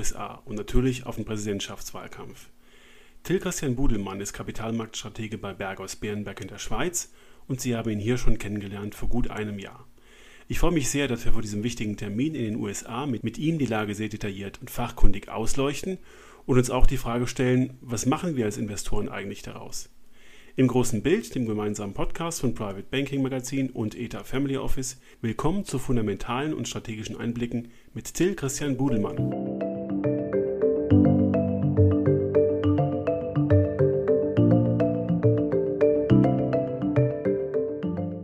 USA und natürlich auf den Präsidentschaftswahlkampf. Till Christian Budelmann ist Kapitalmarktstratege bei Berghaus Bärenberg in der Schweiz und Sie haben ihn hier schon kennengelernt vor gut einem Jahr. Ich freue mich sehr, dass wir vor diesem wichtigen Termin in den USA mit, mit ihm die Lage sehr detailliert und fachkundig ausleuchten und uns auch die Frage stellen, was machen wir als Investoren eigentlich daraus? Im großen Bild, dem gemeinsamen Podcast von Private Banking Magazin und ETA Family Office, willkommen zu fundamentalen und strategischen Einblicken mit Till Christian Budelmann.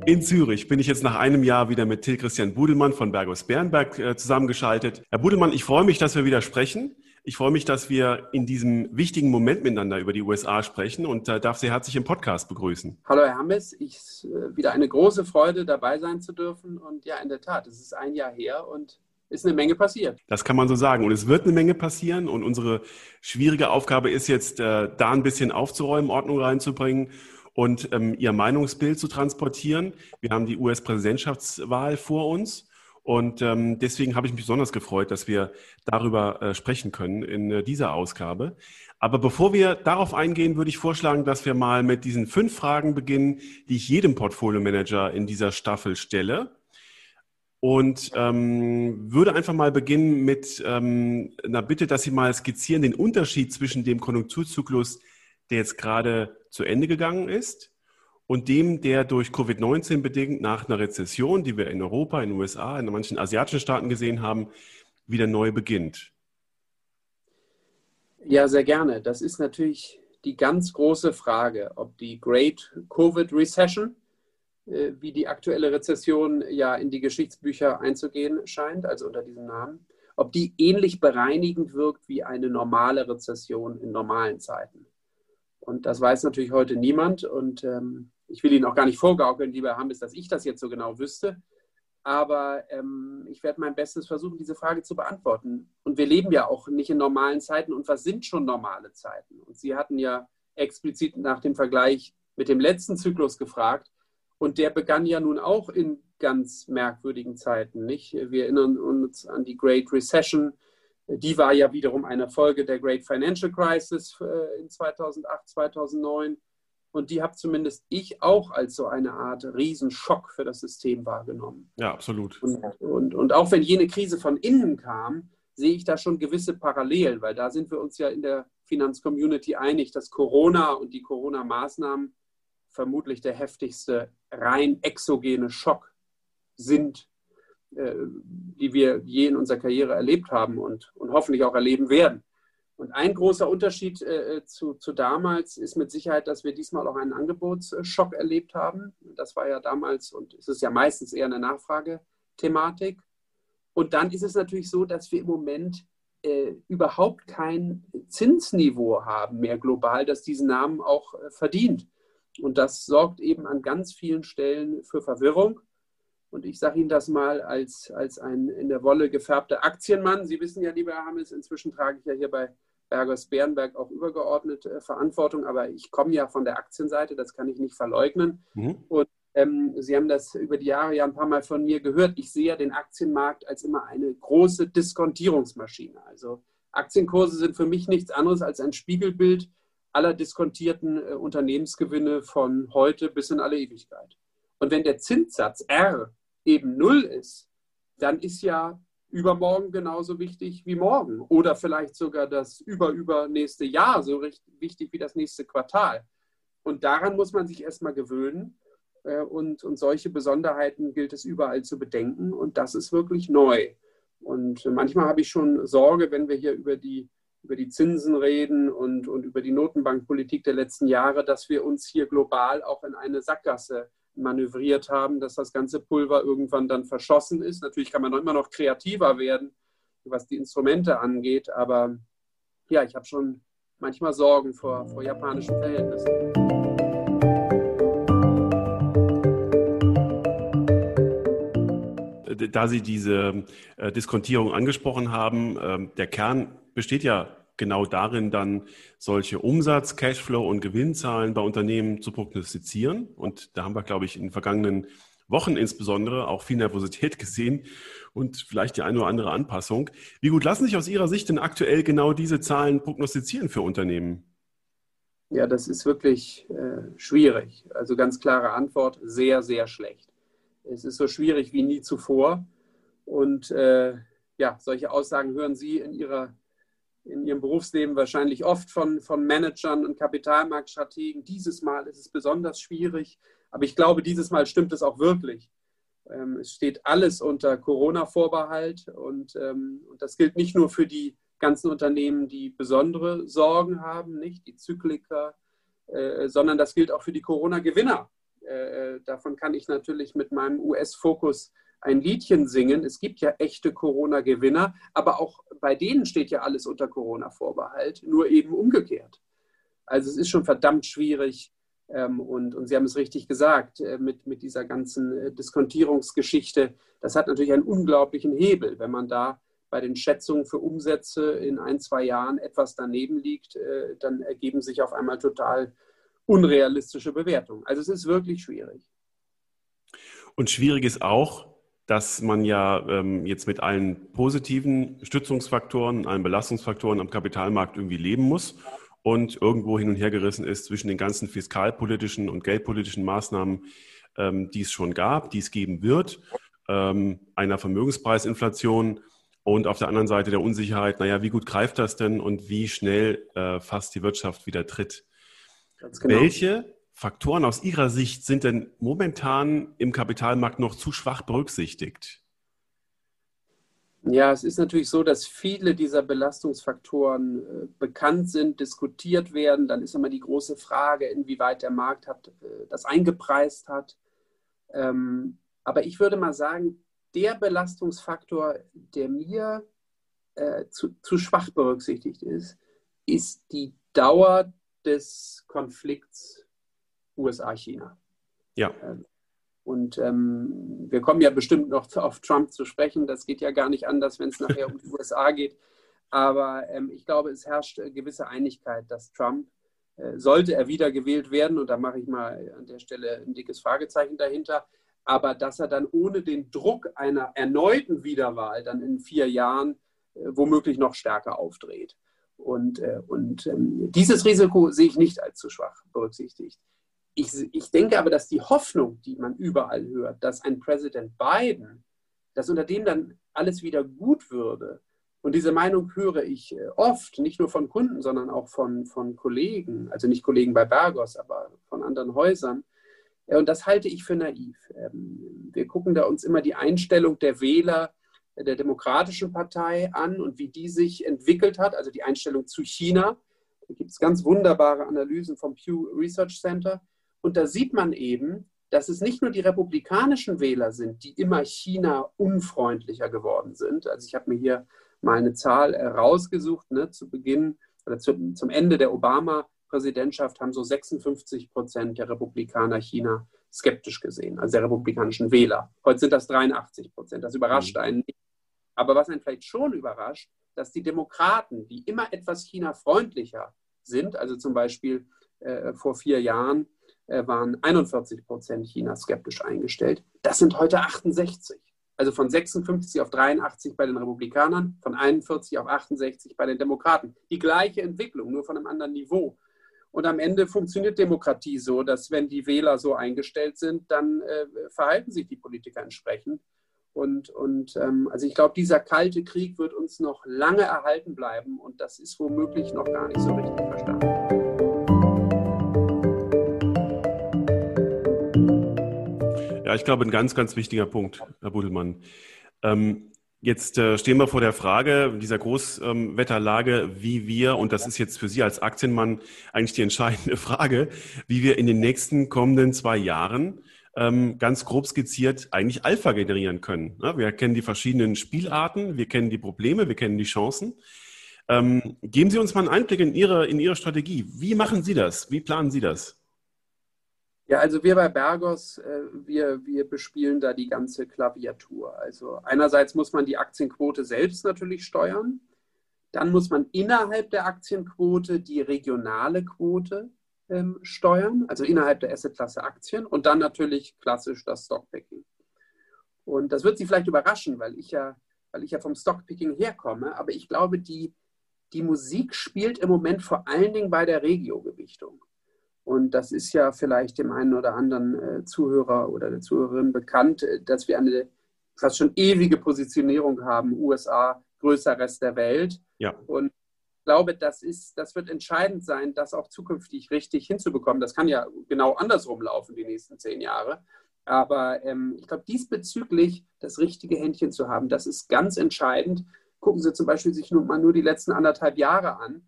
In Zürich bin ich jetzt nach einem Jahr wieder mit Till Christian Budelmann von Bergos Bärenberg äh, zusammengeschaltet. Herr Budelmann, ich freue mich, dass wir wieder sprechen. Ich freue mich, dass wir in diesem wichtigen Moment miteinander über die USA sprechen und äh, darf Sie herzlich im Podcast begrüßen. Hallo Herr Hammes, ich äh, wieder eine große Freude dabei sein zu dürfen und ja, in der Tat, es ist ein Jahr her und ist eine Menge passiert. Das kann man so sagen. Und es wird eine Menge passieren. Und unsere schwierige Aufgabe ist jetzt, äh, da ein bisschen aufzuräumen, Ordnung reinzubringen und ähm, ihr Meinungsbild zu transportieren. Wir haben die US-Präsidentschaftswahl vor uns. Und ähm, deswegen habe ich mich besonders gefreut, dass wir darüber äh, sprechen können in äh, dieser Ausgabe. Aber bevor wir darauf eingehen, würde ich vorschlagen, dass wir mal mit diesen fünf Fragen beginnen, die ich jedem Portfolio-Manager in dieser Staffel stelle. Und ähm, würde einfach mal beginnen mit ähm, einer Bitte, dass Sie mal skizzieren den Unterschied zwischen dem Konjunkturzyklus der jetzt gerade zu Ende gegangen ist und dem, der durch Covid-19 bedingt nach einer Rezession, die wir in Europa, in den USA, in manchen asiatischen Staaten gesehen haben, wieder neu beginnt? Ja, sehr gerne. Das ist natürlich die ganz große Frage, ob die Great Covid Recession, äh, wie die aktuelle Rezession ja in die Geschichtsbücher einzugehen scheint, also unter diesem Namen, ob die ähnlich bereinigend wirkt wie eine normale Rezession in normalen Zeiten. Und das weiß natürlich heute niemand. Und ähm, ich will Ihnen auch gar nicht vorgaukeln, lieber Hammes, dass ich das jetzt so genau wüsste. Aber ähm, ich werde mein Bestes versuchen, diese Frage zu beantworten. Und wir leben ja auch nicht in normalen Zeiten. Und was sind schon normale Zeiten? Und Sie hatten ja explizit nach dem Vergleich mit dem letzten Zyklus gefragt. Und der begann ja nun auch in ganz merkwürdigen Zeiten. Nicht? Wir erinnern uns an die Great Recession die war ja wiederum eine Folge der Great Financial Crisis äh, in 2008, 2009. Und die habe zumindest ich auch als so eine Art Riesenschock für das System wahrgenommen. Ja, absolut. Und, und, und auch wenn jene Krise von innen kam, sehe ich da schon gewisse Parallelen, weil da sind wir uns ja in der Finanzcommunity einig, dass Corona und die Corona-Maßnahmen vermutlich der heftigste rein exogene Schock sind, die wir je in unserer Karriere erlebt haben und, und hoffentlich auch erleben werden. Und ein großer Unterschied äh, zu, zu damals ist mit Sicherheit, dass wir diesmal auch einen Angebotsschock erlebt haben. Das war ja damals und es ist ja meistens eher eine Nachfragethematik. Und dann ist es natürlich so, dass wir im Moment äh, überhaupt kein Zinsniveau haben mehr global, das diesen Namen auch äh, verdient. Und das sorgt eben an ganz vielen Stellen für Verwirrung. Und ich sage Ihnen das mal als, als ein in der Wolle gefärbter Aktienmann. Sie wissen ja, lieber Herr Hamels, inzwischen trage ich ja hier bei Bergers Bärenberg auch übergeordnete äh, Verantwortung, aber ich komme ja von der Aktienseite, das kann ich nicht verleugnen. Mhm. Und ähm, Sie haben das über die Jahre ja ein paar Mal von mir gehört. Ich sehe ja den Aktienmarkt als immer eine große Diskontierungsmaschine. Also Aktienkurse sind für mich nichts anderes als ein Spiegelbild aller diskontierten äh, Unternehmensgewinne von heute bis in alle Ewigkeit. Und wenn der Zinssatz R eben null ist, dann ist ja übermorgen genauso wichtig wie morgen oder vielleicht sogar das überübernächste Jahr so wichtig wie das nächste Quartal. Und daran muss man sich erstmal gewöhnen. Äh, und, und solche Besonderheiten gilt es überall zu bedenken. Und das ist wirklich neu. Und manchmal habe ich schon Sorge, wenn wir hier über die, über die Zinsen reden und, und über die Notenbankpolitik der letzten Jahre, dass wir uns hier global auch in eine Sackgasse manövriert haben, dass das ganze Pulver irgendwann dann verschossen ist. Natürlich kann man noch immer noch kreativer werden, was die Instrumente angeht, aber ja, ich habe schon manchmal Sorgen vor, vor japanischen Verhältnissen. Da Sie diese äh, Diskontierung angesprochen haben, äh, der Kern besteht ja genau darin dann solche Umsatz-, Cashflow- und Gewinnzahlen bei Unternehmen zu prognostizieren. Und da haben wir, glaube ich, in den vergangenen Wochen insbesondere auch viel Nervosität gesehen und vielleicht die eine oder andere Anpassung. Wie gut lassen sich aus Ihrer Sicht denn aktuell genau diese Zahlen prognostizieren für Unternehmen? Ja, das ist wirklich äh, schwierig. Also ganz klare Antwort, sehr, sehr schlecht. Es ist so schwierig wie nie zuvor. Und äh, ja, solche Aussagen hören Sie in, ihrer, in Ihrem Berufsleben wahrscheinlich oft von, von Managern und Kapitalmarktstrategen. Dieses Mal ist es besonders schwierig. Aber ich glaube, dieses Mal stimmt es auch wirklich. Ähm, es steht alles unter Corona-Vorbehalt und, ähm, und das gilt nicht nur für die ganzen Unternehmen, die besondere Sorgen haben, nicht die Zykliker, äh, sondern das gilt auch für die Corona-Gewinner. Äh, davon kann ich natürlich mit meinem US-Fokus ein Liedchen singen. Es gibt ja echte Corona-Gewinner, aber auch bei denen steht ja alles unter Corona-Vorbehalt, nur eben umgekehrt. Also es ist schon verdammt schwierig, ähm, und, und, Sie haben es richtig gesagt, äh, mit, mit dieser ganzen äh, Diskontierungsgeschichte, das hat natürlich einen unglaublichen Hebel, wenn man da bei den Schätzungen für Umsätze in ein, zwei Jahren etwas daneben liegt, äh, dann ergeben sich auf einmal total unrealistische Bewertungen. Also es ist wirklich schwierig. Und schwierig ist auch, dass man ja ähm, jetzt mit allen positiven Stützungsfaktoren, allen Belastungsfaktoren am Kapitalmarkt irgendwie leben muss und irgendwo hin und her gerissen ist zwischen den ganzen fiskalpolitischen und geldpolitischen Maßnahmen, ähm, die es schon gab, die es geben wird, ähm, einer Vermögenspreisinflation und auf der anderen Seite der Unsicherheit, naja, wie gut greift das denn und wie schnell äh, fast die Wirtschaft wieder tritt. Genau. Welche Faktoren aus Ihrer Sicht sind denn momentan im Kapitalmarkt noch zu schwach berücksichtigt? Ja, es ist natürlich so, dass viele dieser Belastungsfaktoren äh, bekannt sind, diskutiert werden. Dann ist immer die große Frage, inwieweit der Markt hat, äh, das eingepreist hat. Ähm, aber ich würde mal sagen, der Belastungsfaktor, der mir äh, zu, zu schwach berücksichtigt ist, ist die Dauer des Konflikts USA-China. Ja. Ähm, und ähm, wir kommen ja bestimmt noch auf Trump zu sprechen. Das geht ja gar nicht anders, wenn es nachher um die USA geht. Aber ähm, ich glaube, es herrscht äh, gewisse Einigkeit, dass Trump, äh, sollte er wiedergewählt werden, und da mache ich mal an der Stelle ein dickes Fragezeichen dahinter, aber dass er dann ohne den Druck einer erneuten Wiederwahl dann in vier Jahren äh, womöglich noch stärker aufdreht. Und, äh, und ähm, dieses Risiko sehe ich nicht als zu schwach berücksichtigt. Ich, ich denke aber, dass die Hoffnung, die man überall hört, dass ein Präsident Biden, dass unter dem dann alles wieder gut würde, und diese Meinung höre ich äh, oft, nicht nur von Kunden, sondern auch von, von Kollegen, also nicht Kollegen bei Bergos, aber von anderen Häusern. Und das halte ich für naiv. Ähm, wir gucken da uns immer die Einstellung der Wähler der Demokratischen Partei an und wie die sich entwickelt hat, also die Einstellung zu China. Da gibt es ganz wunderbare Analysen vom Pew Research Center. Und da sieht man eben, dass es nicht nur die republikanischen Wähler sind, die immer China unfreundlicher geworden sind. Also ich habe mir hier mal eine Zahl rausgesucht, ne, zu Beginn oder zu, zum Ende der Obama-Präsidentschaft haben so 56 Prozent der Republikaner China skeptisch gesehen, also der republikanischen Wähler. Heute sind das 83 Prozent. Das überrascht mhm. einen nicht. Aber was einen vielleicht schon überrascht, dass die Demokraten, die immer etwas China-freundlicher sind, also zum Beispiel äh, vor vier Jahren waren 41 Prozent China skeptisch eingestellt. Das sind heute 68. Also von 56 auf 83 bei den Republikanern, von 41 auf 68 bei den Demokraten. Die gleiche Entwicklung, nur von einem anderen Niveau. Und am Ende funktioniert Demokratie so, dass wenn die Wähler so eingestellt sind, dann äh, verhalten sich die Politiker entsprechend. Und, und ähm, also ich glaube, dieser kalte Krieg wird uns noch lange erhalten bleiben und das ist womöglich noch gar nicht so richtig verstanden. Ja, ich glaube, ein ganz, ganz wichtiger Punkt, Herr Budelmann. Ähm, jetzt äh, stehen wir vor der Frage dieser Großwetterlage, ähm, wie wir, und das ist jetzt für Sie als Aktienmann eigentlich die entscheidende Frage, wie wir in den nächsten kommenden zwei Jahren ähm, ganz grob skizziert eigentlich Alpha generieren können. Wir kennen die verschiedenen Spielarten, wir kennen die Probleme, wir kennen die Chancen. Ähm, geben Sie uns mal einen Einblick in Ihre, in Ihre Strategie. Wie machen Sie das? Wie planen Sie das? Ja, also wir bei Bergos, äh, wir, wir bespielen da die ganze Klaviatur. Also einerseits muss man die Aktienquote selbst natürlich steuern. Dann muss man innerhalb der Aktienquote die regionale Quote ähm, steuern, also innerhalb der Assetklasse Aktien und dann natürlich klassisch das Stockpicking. Und das wird Sie vielleicht überraschen, weil ich ja, weil ich ja vom Stockpicking herkomme, aber ich glaube, die, die Musik spielt im Moment vor allen Dingen bei der Regio-Gewichtung. Und das ist ja vielleicht dem einen oder anderen äh, Zuhörer oder der Zuhörerin bekannt, äh, dass wir eine fast schon ewige Positionierung haben, USA, größer Rest der Welt. Ja. Und ich glaube, das, ist, das wird entscheidend sein, das auch zukünftig richtig hinzubekommen. Das kann ja genau andersrum laufen, die nächsten zehn Jahre. Aber ähm, ich glaube, diesbezüglich das richtige Händchen zu haben, das ist ganz entscheidend. Gucken Sie zum Beispiel sich nur mal nur die letzten anderthalb Jahre an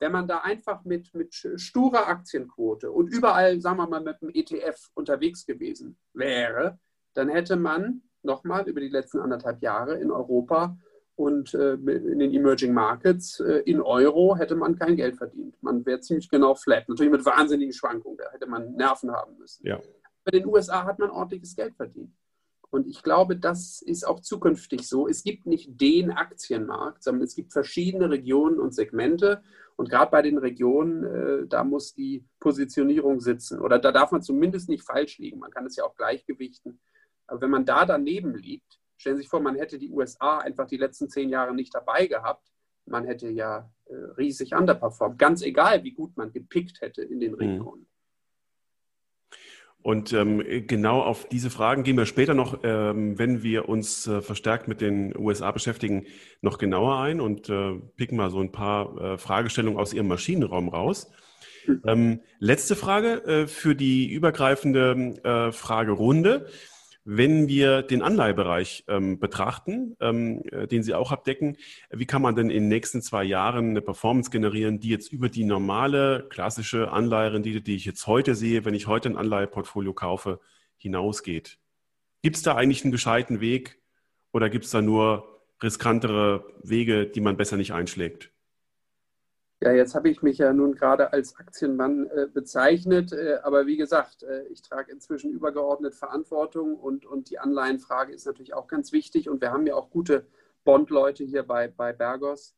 wenn man da einfach mit, mit sturer Aktienquote und überall, sagen wir mal, mit dem ETF unterwegs gewesen wäre, dann hätte man nochmal über die letzten anderthalb Jahre in Europa und äh, in den Emerging Markets äh, in Euro hätte man kein Geld verdient. Man wäre ziemlich genau flat. Natürlich mit wahnsinnigen Schwankungen, da hätte man Nerven haben müssen. Ja. Bei den USA hat man ordentliches Geld verdient. Und ich glaube, das ist auch zukünftig so. Es gibt nicht den Aktienmarkt, sondern es gibt verschiedene Regionen und Segmente. Und gerade bei den Regionen, äh, da muss die Positionierung sitzen. Oder da darf man zumindest nicht falsch liegen. Man kann es ja auch gleichgewichten. Aber wenn man da daneben liegt, stellen Sie sich vor, man hätte die USA einfach die letzten zehn Jahre nicht dabei gehabt. Man hätte ja äh, riesig underperformt. Ganz egal, wie gut man gepickt hätte in den mhm. Regionen. Und ähm, genau auf diese Fragen gehen wir später noch, ähm, wenn wir uns äh, verstärkt mit den USA beschäftigen, noch genauer ein und äh, picken mal so ein paar äh, Fragestellungen aus Ihrem Maschinenraum raus. Mhm. Ähm, letzte Frage äh, für die übergreifende äh, Fragerunde. Wenn wir den Anleihebereich ähm, betrachten, ähm, äh, den Sie auch abdecken, wie kann man denn in den nächsten zwei Jahren eine Performance generieren, die jetzt über die normale klassische Anleiherendite, die ich jetzt heute sehe, wenn ich heute ein Anleiheportfolio kaufe, hinausgeht? Gibt es da eigentlich einen gescheiten Weg oder gibt es da nur riskantere Wege, die man besser nicht einschlägt? Ja, jetzt habe ich mich ja nun gerade als Aktienmann äh, bezeichnet, äh, aber wie gesagt, äh, ich trage inzwischen übergeordnet Verantwortung und, und die Anleihenfrage ist natürlich auch ganz wichtig und wir haben ja auch gute Bond-Leute hier bei, bei Bergos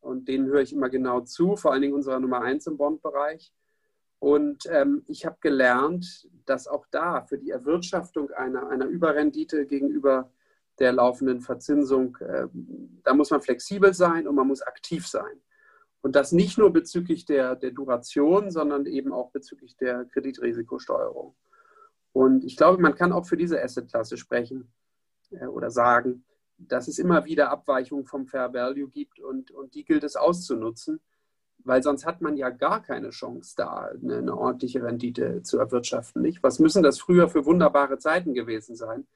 und denen höre ich immer genau zu, vor allen Dingen unserer Nummer 1 im Bond-Bereich. Und ähm, ich habe gelernt, dass auch da für die Erwirtschaftung einer, einer Überrendite gegenüber der laufenden Verzinsung, äh, da muss man flexibel sein und man muss aktiv sein. Und das nicht nur bezüglich der, der Duration, sondern eben auch bezüglich der Kreditrisikosteuerung. Und ich glaube, man kann auch für diese Assetklasse sprechen äh, oder sagen, dass es immer wieder Abweichungen vom Fair Value gibt und, und die gilt es auszunutzen, weil sonst hat man ja gar keine Chance da, eine, eine ordentliche Rendite zu erwirtschaften. Nicht? Was müssen das früher für wunderbare Zeiten gewesen sein?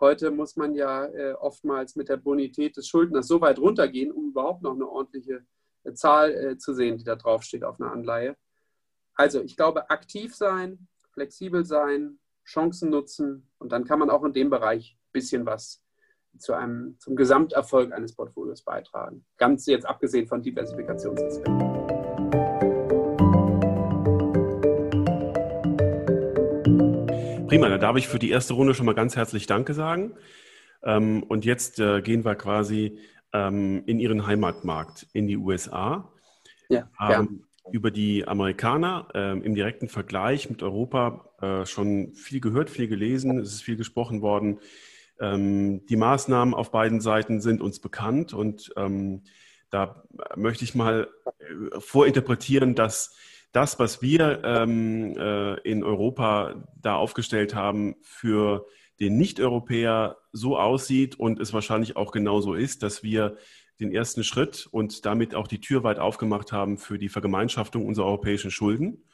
Heute muss man ja äh, oftmals mit der Bonität des Schuldners so weit runtergehen, um überhaupt noch eine ordentliche Zahl äh, zu sehen, die da draufsteht auf einer Anleihe. Also ich glaube, aktiv sein, flexibel sein, Chancen nutzen und dann kann man auch in dem Bereich ein bisschen was zu einem, zum Gesamterfolg eines Portfolios beitragen. Ganz jetzt abgesehen von Diversifikationsaspekten. Prima, da darf ich für die erste Runde schon mal ganz herzlich Danke sagen. Ähm, und jetzt äh, gehen wir quasi ähm, in ihren Heimatmarkt, in die USA. Ja, haben ja. über die Amerikaner ähm, im direkten Vergleich mit Europa äh, schon viel gehört, viel gelesen, es ist viel gesprochen worden. Ähm, die Maßnahmen auf beiden Seiten sind uns bekannt und ähm, da möchte ich mal äh, vorinterpretieren, dass das, was wir ähm, äh, in Europa da aufgestellt haben, für den Nicht-Europäer so aussieht und es wahrscheinlich auch genauso ist, dass wir den ersten Schritt und damit auch die Tür weit aufgemacht haben für die Vergemeinschaftung unserer europäischen Schulden.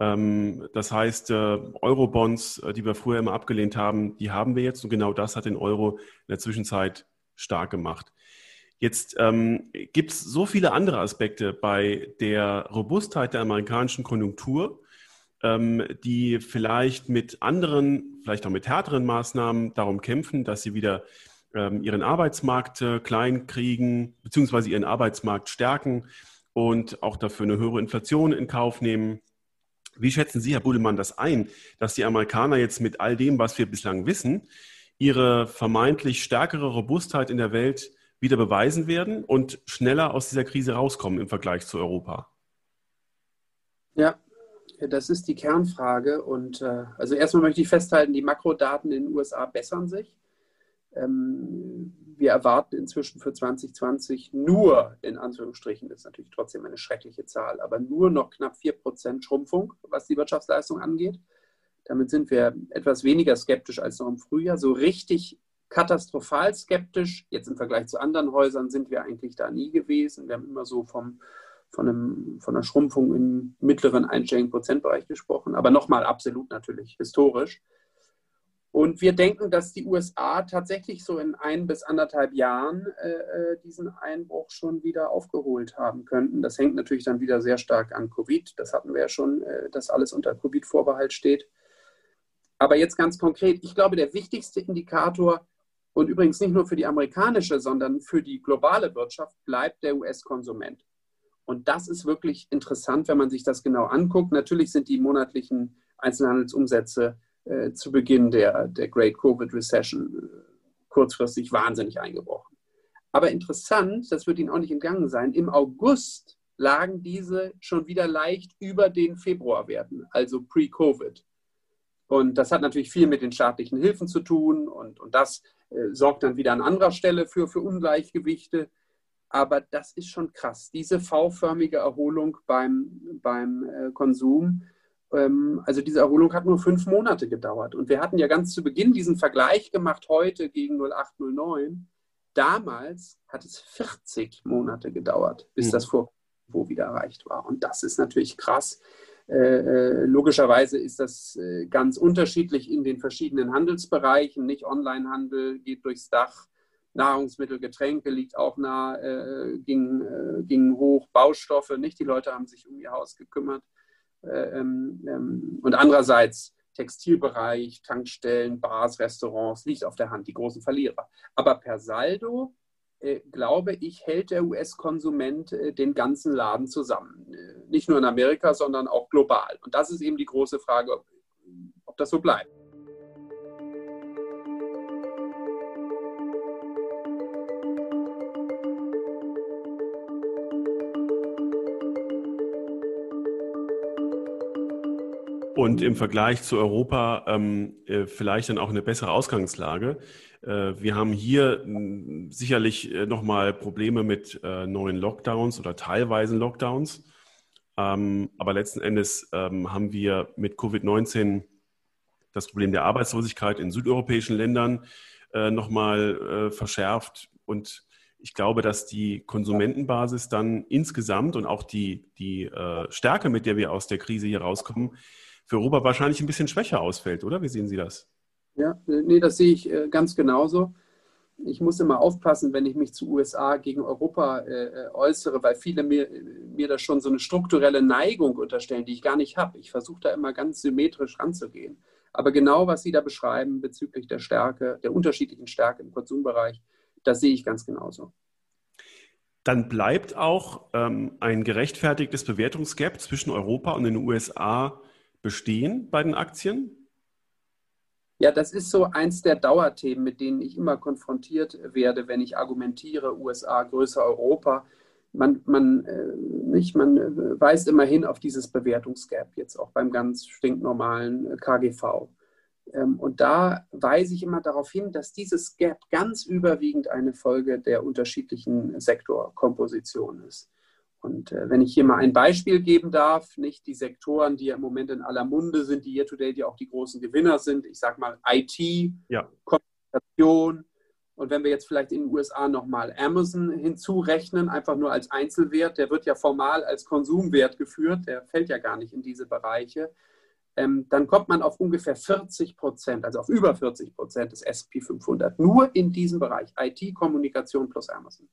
Ähm, das heißt, äh, Eurobonds, äh, die wir früher immer abgelehnt haben, die haben wir jetzt und genau das hat den Euro in der Zwischenzeit stark gemacht. Jetzt ähm, gibt es so viele andere Aspekte bei der Robustheit der amerikanischen Konjunktur, die vielleicht mit anderen, vielleicht auch mit härteren Maßnahmen darum kämpfen, dass sie wieder ähm, ihren Arbeitsmarkt äh, klein kriegen, beziehungsweise ihren Arbeitsmarkt stärken und auch dafür eine höhere Inflation in Kauf nehmen. Wie schätzen Sie, Herr Budelmann, das ein, dass die Amerikaner jetzt mit all dem, was wir bislang wissen, ihre vermeintlich stärkere Robustheit in der Welt wieder beweisen werden und schneller aus dieser Krise rauskommen im Vergleich zu Europa? Ja, Das ist die Kernfrage. Und äh, also erstmal möchte ich festhalten, die Makrodaten in den USA bessern sich. Ähm, wir erwarten inzwischen für 2020 nur, in Anführungsstrichen, das ist natürlich trotzdem eine schreckliche Zahl, aber nur noch knapp 4% Schrumpfung, was die Wirtschaftsleistung angeht. Damit sind wir etwas weniger skeptisch als noch im Frühjahr. So richtig katastrophal skeptisch, jetzt im Vergleich zu anderen Häusern, sind wir eigentlich da nie gewesen. Wir haben immer so vom, von, einem, von einer Schrumpfung im mittleren einstelligen Prozentbereich gesprochen, aber nochmal absolut natürlich historisch. Und wir denken, dass die USA tatsächlich so in ein bis anderthalb Jahren äh, äh, diesen Einbruch schon wieder aufgeholt haben könnten. Das hängt natürlich dann wieder sehr stark an Covid. Das hatten wir ja schon, äh, dass alles unter Covid-Vorbehalt steht. Aber jetzt ganz konkret, ich glaube, der wichtigste Indikator und übrigens nicht nur für die amerikanische, sondern für die globale Wirtschaft bleibt der US-Konsument. Und das ist wirklich interessant, wenn man sich das genau anguckt. Natürlich sind die monatlichen Einzelhandelsumsätze äh, zu Beginn der, der Great Covid Recession äh, kurzfristig wahnsinnig eingebrochen. Aber interessant, das wird Ihnen auch nicht entgangen sein, im August lagen diese schon wieder leicht über den Februarwerten, also pre-Covid. Und das hat natürlich viel mit den staatlichen Hilfen zu tun und, und das äh, sorgt dann wieder an anderer Stelle für, für Ungleichgewichte. Aber das ist schon krass, diese V-förmige Erholung beim, beim äh, Konsum ähm, also diese Erholung hat nur fünf Monate gedauert. Und wir hatten ja ganz zu Beginn diesen Vergleich gemacht heute gegen 0809. Damals hat es 40 Monate gedauert, bis mhm. das Vorniveau wieder erreicht war. Und das ist natürlich krass. Äh, äh, logischerweise ist das äh, ganz unterschiedlich in den verschiedenen Handelsbereichen. Nicht Onlinehandel geht durchs Dach. Nahrungsmittel, Getränke liegt auch nah, äh, ging, äh, ging hoch, Baustoffe, nicht? Die Leute haben sich um ihr Haus gekümmert. Äh, ähm, ähm, und andererseits Textilbereich, Tankstellen, Bars, Restaurants, liegt auf der Hand, die großen Verlierer. Aber per Saldo, äh, glaube ich, hält der US-Konsument äh, den ganzen Laden zusammen. Nicht nur in Amerika, sondern auch global. Und das ist eben die große Frage, ob, ob das so bleibt. Und im Vergleich zu Europa ähm, äh, vielleicht dann auch eine bessere Ausgangslage. Äh, wir haben hier sicherlich äh, nochmal Probleme mit äh, neuen Lockdowns oder teilweisen Lockdowns. Ähm, aber letzten Endes ähm, haben wir mit Covid-19 das Problem der Arbeitslosigkeit in südeuropäischen Ländern äh, nochmal äh, verschärft. Und ich glaube, dass die Konsumentenbasis dann insgesamt und auch die, die äh, Stärke, mit der wir aus der Krise hier rauskommen, für Europa wahrscheinlich ein bisschen schwächer ausfällt, oder? Wie sehen Sie das? Ja, nee, das sehe ich äh, ganz genauso. Ich muss immer aufpassen, wenn ich mich zu USA gegen Europa äh, äh, äußere, weil viele mir, mir da schon so eine strukturelle Neigung unterstellen, die ich gar nicht habe. Ich versuche da immer ganz symmetrisch ranzugehen. Aber genau, was Sie da beschreiben bezüglich der Stärke, der unterschiedlichen Stärke im Konsumbereich, das sehe ich ganz genauso. Dann bleibt auch ähm, ein gerechtfertigtes Bewertungsgap zwischen Europa und den USA bestehen bei den Aktien? Ja, das ist so eins der Dauerthemen, mit denen ich immer konfrontiert werde, wenn ich argumentiere, USA größer Europa. Man, man, äh, nicht, man äh, weist immer hin auf dieses Bewertungsgap, jetzt auch beim ganz stinknormalen äh, KGV. Ähm, und da weise ich immer darauf hin, dass dieses Gap ganz überwiegend eine Folge der unterschiedlichen Sektorkomposition ist. Und äh, wenn ich hier mal ein Beispiel geben darf, nicht die Sektoren, die ja im Moment in aller Munde sind, die year-to-date ja auch die großen Gewinner sind, ich sage mal IT, ja. Kommunikation und wenn wir jetzt vielleicht in den USA nochmal Amazon hinzurechnen, einfach nur als Einzelwert, der wird ja formal als Konsumwert geführt, der fällt ja gar nicht in diese Bereiche, ähm, dann kommt man auf ungefähr 40 Prozent, also auf über 40 Prozent des SP 500, nur in diesem Bereich, IT, Kommunikation plus Amazon.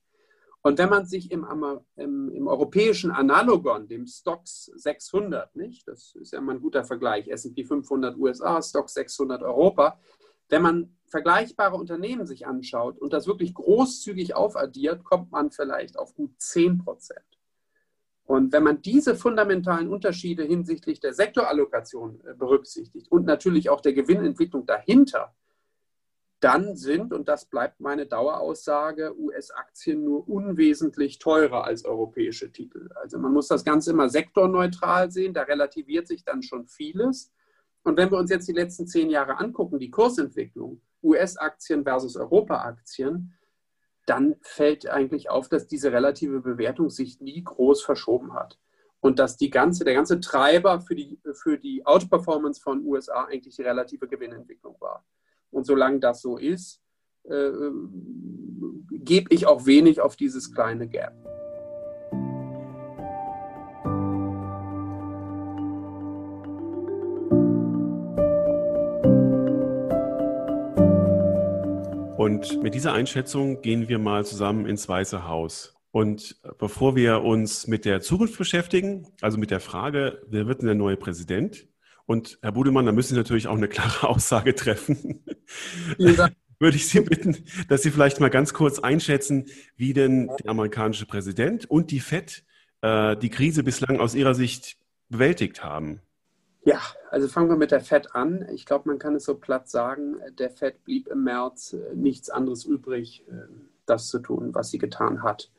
Und wenn man sich im, im, im, europäischen Analogon, dem Stocks 600, nicht, das ist ja mal ein guter Vergleich, S&P 500 USA, Stocks 600 Europa, wenn man vergleichbare Unternehmen sich anschaut und das wirklich großzügig aufaddiert, kommt man vielleicht auf gut 10 Prozent. Und wenn man diese fundamentalen Unterschiede hinsichtlich der Sektorallokation äh, berücksichtigt und natürlich auch der Gewinnentwicklung dahinter, dann sind, und das bleibt meine Daueraussage, US-Aktien nur unwesentlich teurer als europäische Titel. Also man muss das Ganze immer sektorneutral sehen, da relativiert sich dann schon vieles. Und wenn wir uns jetzt die letzten zehn Jahre angucken, die Kursentwicklung, US-Aktien versus Europa-Aktien, dann fällt eigentlich auf, dass diese relative Bewertung sich nie groß verschoben hat. Und dass die ganze, der ganze Treiber für die, für die Outperformance von USA eigentlich die relative Gewinnentwicklung war. Und solange das so ist, äh, gebe ich auch wenig auf dieses kleine Gap. Und mit dieser Einschätzung gehen wir mal zusammen ins Weiße Haus. Und bevor wir uns mit der Zukunft beschäftigen, also mit der Frage, wer wird denn der neue Präsident? Und Herr Budemann, da müssen Sie natürlich auch eine klare Aussage treffen. Würde ich Sie bitten, dass Sie vielleicht mal ganz kurz einschätzen, wie denn der amerikanische Präsident und die FED äh, die Krise bislang aus Ihrer Sicht bewältigt haben. Ja, also fangen wir mit der FED an. Ich glaube, man kann es so platt sagen, der FED blieb im März äh, nichts anderes übrig, äh, das zu tun, was sie getan hat.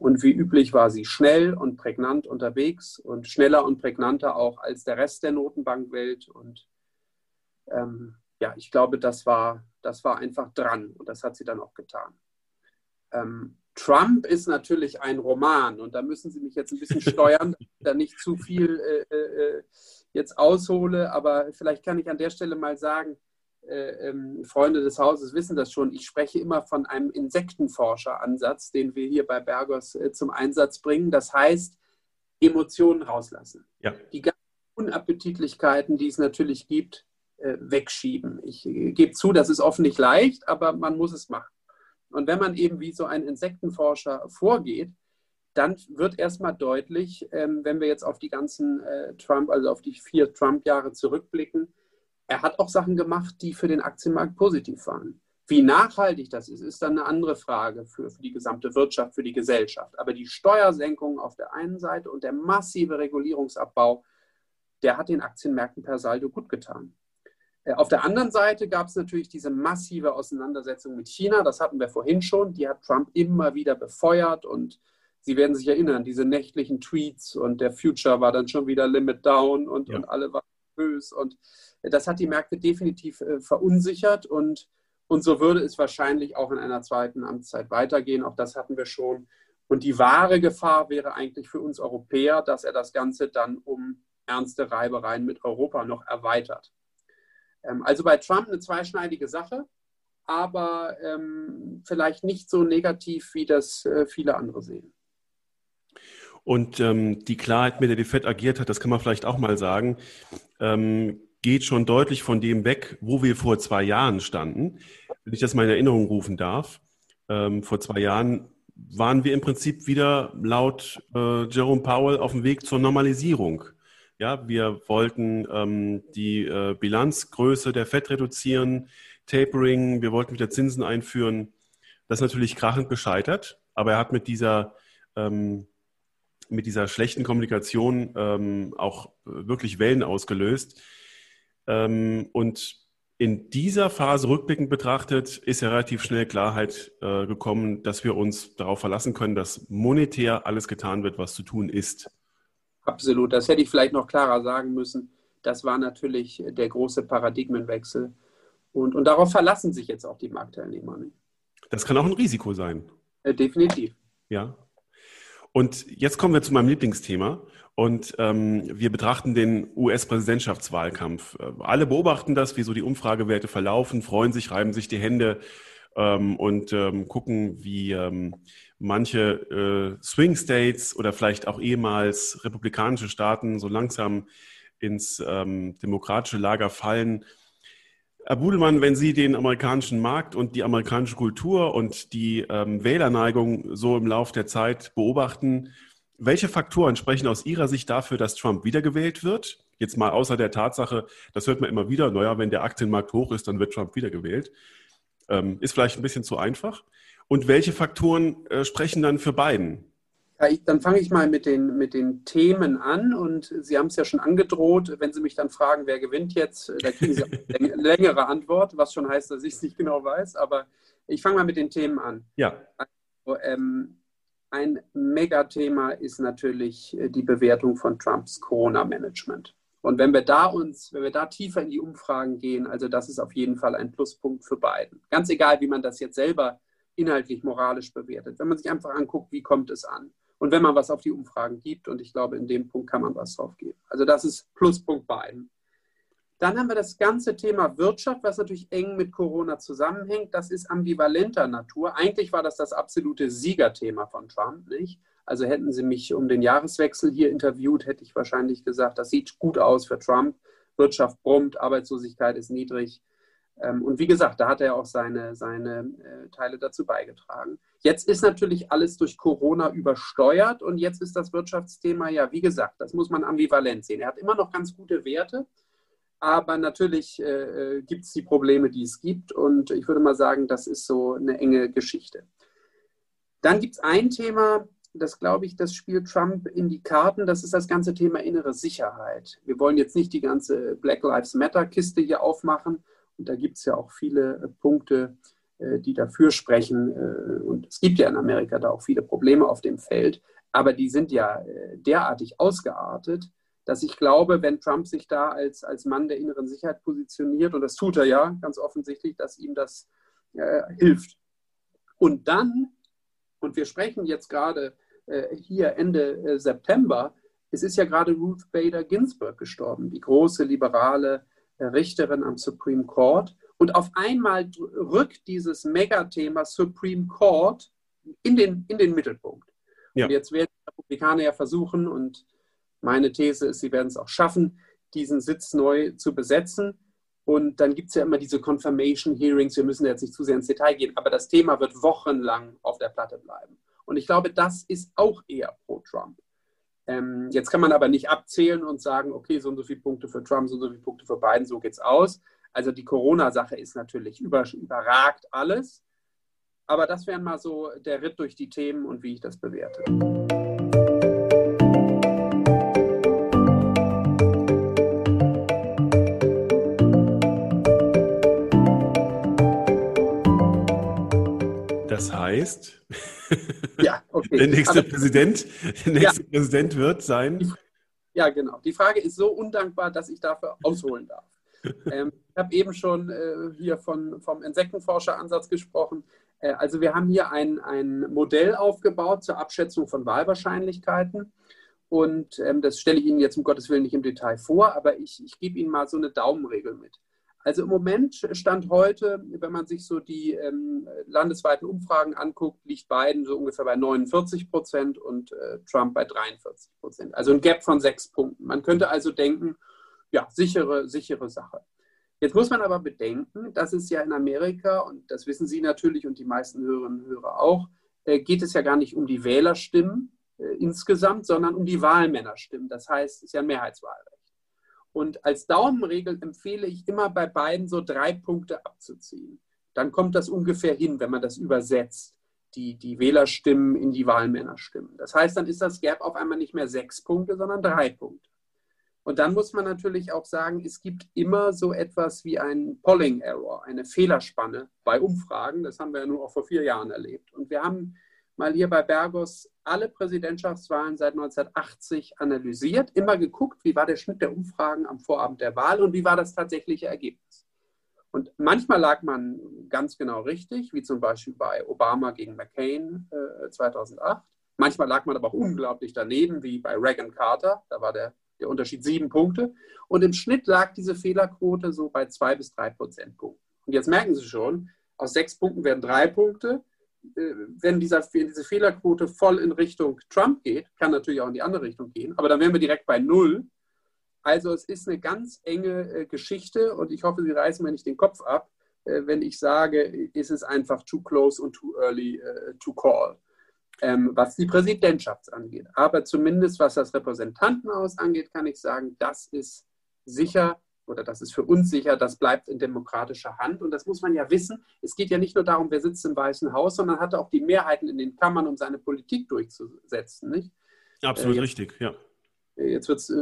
Und wie üblich war sie schnell und prägnant unterwegs und schneller und prägnanter auch als der Rest der Notenbankwelt. Und ähm, ja, ich glaube, das war, das war einfach dran und das hat sie dann auch getan. Ähm, Trump ist natürlich ein Roman und da müssen Sie mich jetzt ein bisschen steuern, da nicht zu viel äh, äh, äh jetzt aushole, aber vielleicht kann ich an der Stelle mal sagen, ähm, Freunde des Hauses wissen das schon, ich spreche immer von einem Insektenforscher-Ansatz, den wir hier bei Bergos äh, zum Einsatz bringen. Das heißt, Emotionen rauslassen. Ja. Die ganzen Unappetitlichkeiten, die es natürlich gibt, äh, wegschieben. Ich äh, gebe zu, das ist oft nicht leicht, aber man muss es machen. Und wenn man eben wie so ein Insektenforscher vorgeht, dann wird erstmal deutlich, ähm, wenn wir jetzt auf die ganzen äh, Trump, also auf die vier Trump-Jahre zurückblicken, er hat auch Sachen gemacht, die für den Aktienmarkt positiv waren. Wie nachhaltig das ist, ist dann eine andere Frage für, für die gesamte Wirtschaft, für die Gesellschaft. Aber die Steuersenkung auf der einen Seite und der massive Regulierungsabbau, der hat den Aktienmärkten per Saldo gut getan. Äh, auf der anderen Seite gab es natürlich diese massive Auseinandersetzung mit China. Das hatten wir vorhin schon. Die hat Trump immer wieder befeuert und Sie werden sich erinnern, diese nächtlichen Tweets und der Future war dann schon wieder Limit Down und, ja. und alle waren böse. Und das hat die Märkte definitiv äh, verunsichert und, und so würde es wahrscheinlich auch in einer zweiten Amtszeit weitergehen. Auch das hatten wir schon. Und die wahre Gefahr wäre eigentlich für uns Europäer, dass er das Ganze dann um ernste Reibereien mit Europa noch erweitert. Ähm, also bei Trump eine zweischneidige Sache, aber ähm, vielleicht nicht so negativ, wie das äh, viele andere sehen. Und ähm, die Klarheit, mit der die FED agiert hat, das kann man vielleicht auch mal sagen, ähm, geht schon deutlich von dem weg, wo wir vor zwei Jahren standen. Wenn ich das mal in Erinnerung rufen darf, ähm, vor zwei Jahren waren wir im Prinzip wieder laut äh, Jerome Powell auf dem Weg zur Normalisierung. Ja, wir wollten ähm, die äh, Bilanzgröße der FED reduzieren, Tapering, wir wollten wieder Zinsen einführen. Das ist natürlich krachend gescheitert, aber er hat mit dieser ähm, mit dieser schlechten Kommunikation ähm, auch wirklich Wellen ausgelöst. Ähm, und in dieser Phase rückblickend betrachtet ist ja relativ schnell Klarheit äh, gekommen, dass wir uns darauf verlassen können, dass monetär alles getan wird, was zu tun ist. Absolut, das hätte ich vielleicht noch klarer sagen müssen. Das war natürlich der große Paradigmenwechsel. Und, und darauf verlassen sich jetzt auch die Marktteilnehmer. Nicht? Das kann auch ein Risiko sein. Äh, definitiv. Ja, und jetzt kommen wir zu meinem Lieblingsthema. Und ähm, wir betrachten den US-Präsidentschaftswahlkampf. Äh, alle beobachten das, wie so die Umfragewerte verlaufen, freuen sich, reiben sich die Hände ähm, und ähm, gucken, wie ähm, manche äh, Swing States oder vielleicht auch ehemals republikanische Staaten so langsam ins ähm, demokratische Lager fallen. Herr Budelmann, wenn Sie den amerikanischen Markt und die amerikanische Kultur und die ähm, Wählerneigung so im Laufe der Zeit beobachten, welche Faktoren sprechen aus Ihrer Sicht dafür, dass Trump wiedergewählt wird? Jetzt mal außer der Tatsache, das hört man immer wieder, naja, wenn der Aktienmarkt hoch ist, dann wird Trump wiedergewählt. Ähm, ist vielleicht ein bisschen zu einfach. Und welche Faktoren äh, sprechen dann für Biden? Ja, ich, dann fange ich mal mit den, mit den Themen an und Sie haben es ja schon angedroht. Wenn Sie mich dann fragen, wer gewinnt jetzt, da kriegen Sie eine längere Antwort, was schon heißt, dass ich es nicht genau weiß. Aber ich fange mal mit den Themen an. Ja. Also, ähm, ein Megathema ist natürlich äh, die Bewertung von Trumps Corona-Management. Und wenn wir da uns, wenn wir da tiefer in die Umfragen gehen, also das ist auf jeden Fall ein Pluspunkt für Biden. Ganz egal, wie man das jetzt selber inhaltlich moralisch bewertet. Wenn man sich einfach anguckt, wie kommt es an? Und wenn man was auf die Umfragen gibt, und ich glaube, in dem Punkt kann man was drauf geben. Also das ist Pluspunkt Biden. Dann haben wir das ganze Thema Wirtschaft, was natürlich eng mit Corona zusammenhängt. Das ist ambivalenter Natur. Eigentlich war das das absolute Siegerthema von Trump, nicht? Also hätten Sie mich um den Jahreswechsel hier interviewt, hätte ich wahrscheinlich gesagt, das sieht gut aus für Trump. Wirtschaft brummt, Arbeitslosigkeit ist niedrig. Ähm, und wie gesagt, da hat er auch seine, seine äh, Teile dazu beigetragen. Jetzt ist natürlich alles durch Corona übersteuert und jetzt ist das Wirtschaftsthema ja, wie gesagt, das muss man ambivalent sehen. Er hat immer noch ganz gute Werte, aber natürlich äh, äh, gibt es die Probleme, die es gibt. Und ich würde mal sagen, das ist so eine enge Geschichte. Dann gibt es ein Thema, das glaube ich, das spielt Trump in die Karten. Das ist das ganze Thema innere Sicherheit. Wir wollen jetzt nicht die ganze Black Lives Matter-Kiste hier aufmachen. Und da gibt es ja auch viele äh, Punkte, äh, die dafür sprechen. Äh, und es gibt ja in Amerika da auch viele Probleme auf dem Feld. Aber die sind ja derartig ausgeartet, dass ich glaube, wenn Trump sich da als, als Mann der inneren Sicherheit positioniert, und das tut er ja ganz offensichtlich, dass ihm das äh, hilft. Und dann, und wir sprechen jetzt gerade äh, hier Ende äh, September, es ist ja gerade Ruth Bader Ginsburg gestorben, die große liberale Richterin am Supreme Court. Und auf einmal rückt dieses Megathema Supreme Court in den, in den Mittelpunkt. Ja. Und jetzt werden die Republikaner ja versuchen, und meine These ist, sie werden es auch schaffen, diesen Sitz neu zu besetzen. Und dann gibt es ja immer diese Confirmation Hearings. Wir müssen jetzt nicht zu sehr ins Detail gehen, aber das Thema wird wochenlang auf der Platte bleiben. Und ich glaube, das ist auch eher pro Trump. Ähm, jetzt kann man aber nicht abzählen und sagen, okay, so und so viele Punkte für Trump, so und so viele Punkte für Biden, so geht's aus. Also die Corona-Sache ist natürlich über, überragt alles. Aber das wäre mal so der Ritt durch die Themen und wie ich das bewerte. Das heißt, ja, okay. der nächste, Präsident, der nächste ja. Präsident wird sein. Ja, genau. Die Frage ist so undankbar, dass ich dafür ausholen darf. ähm, ich habe eben schon äh, hier von, vom Insektenforscheransatz gesprochen. Äh, also wir haben hier ein, ein Modell aufgebaut zur Abschätzung von Wahlwahrscheinlichkeiten. Und ähm, das stelle ich Ihnen jetzt um Gottes Willen nicht im Detail vor, aber ich, ich gebe Ihnen mal so eine Daumenregel mit. Also im Moment stand heute, wenn man sich so die ähm, landesweiten Umfragen anguckt, liegt Biden so ungefähr bei 49 Prozent und äh, Trump bei 43 Prozent. Also ein Gap von sechs Punkten. Man könnte also denken, ja, sichere, sichere Sache. Jetzt muss man aber bedenken, dass es ja in Amerika, und das wissen Sie natürlich und die meisten Hörerinnen und Hörer auch, äh, geht es ja gar nicht um die Wählerstimmen äh, insgesamt, sondern um die Wahlmännerstimmen. Das heißt, es ist ja ein Mehrheitswahlrecht. Und als Daumenregel empfehle ich immer bei beiden so drei Punkte abzuziehen. Dann kommt das ungefähr hin, wenn man das übersetzt, die, die Wählerstimmen in die Wahlmännerstimmen. Das heißt, dann ist das Gap auf einmal nicht mehr sechs Punkte, sondern drei Punkte. Und dann muss man natürlich auch sagen, es gibt immer so etwas wie einen Polling Error, eine Fehlerspanne bei Umfragen. Das haben wir ja nur auch vor vier Jahren erlebt. Und wir haben mal hier bei Bergos alle Präsidentschaftswahlen seit 1980 analysiert, immer geguckt, wie war der Schnitt der Umfragen am Vorabend der Wahl und wie war das tatsächliche Ergebnis. Und manchmal lag man ganz genau richtig, wie zum Beispiel bei Obama gegen McCain äh, 2008. Manchmal lag man aber auch unglaublich daneben, wie bei Reagan Carter. Da war der, der Unterschied sieben Punkte. Und im Schnitt lag diese Fehlerquote so bei zwei bis drei Prozentpunkten. Und jetzt merken Sie schon, aus sechs Punkten werden drei Punkte. Äh, wenn dieser, diese Fehlerquote voll in Richtung Trump geht, kann natürlich auch in die andere Richtung gehen, aber dann wären wir direkt bei Null. Also es ist eine ganz enge äh, Geschichte und ich hoffe, Sie reißen mir nicht den Kopf ab, äh, wenn ich sage, ist es einfach too close und too early to call, ähm, was die Präsidentschaft angeht. Aber zumindest was das Repräsentantenhaus angeht, kann ich sagen, das ist sicher oder das ist für uns sicher, das bleibt in demokratischer Hand. Und das muss man ja wissen. Es geht ja nicht nur darum, wer sitzt im Weißen Haus, sondern hat auch die Mehrheiten in den Kammern, um seine Politik durchzusetzen. Nicht? Absolut äh, richtig, ja. Jetzt wird es äh,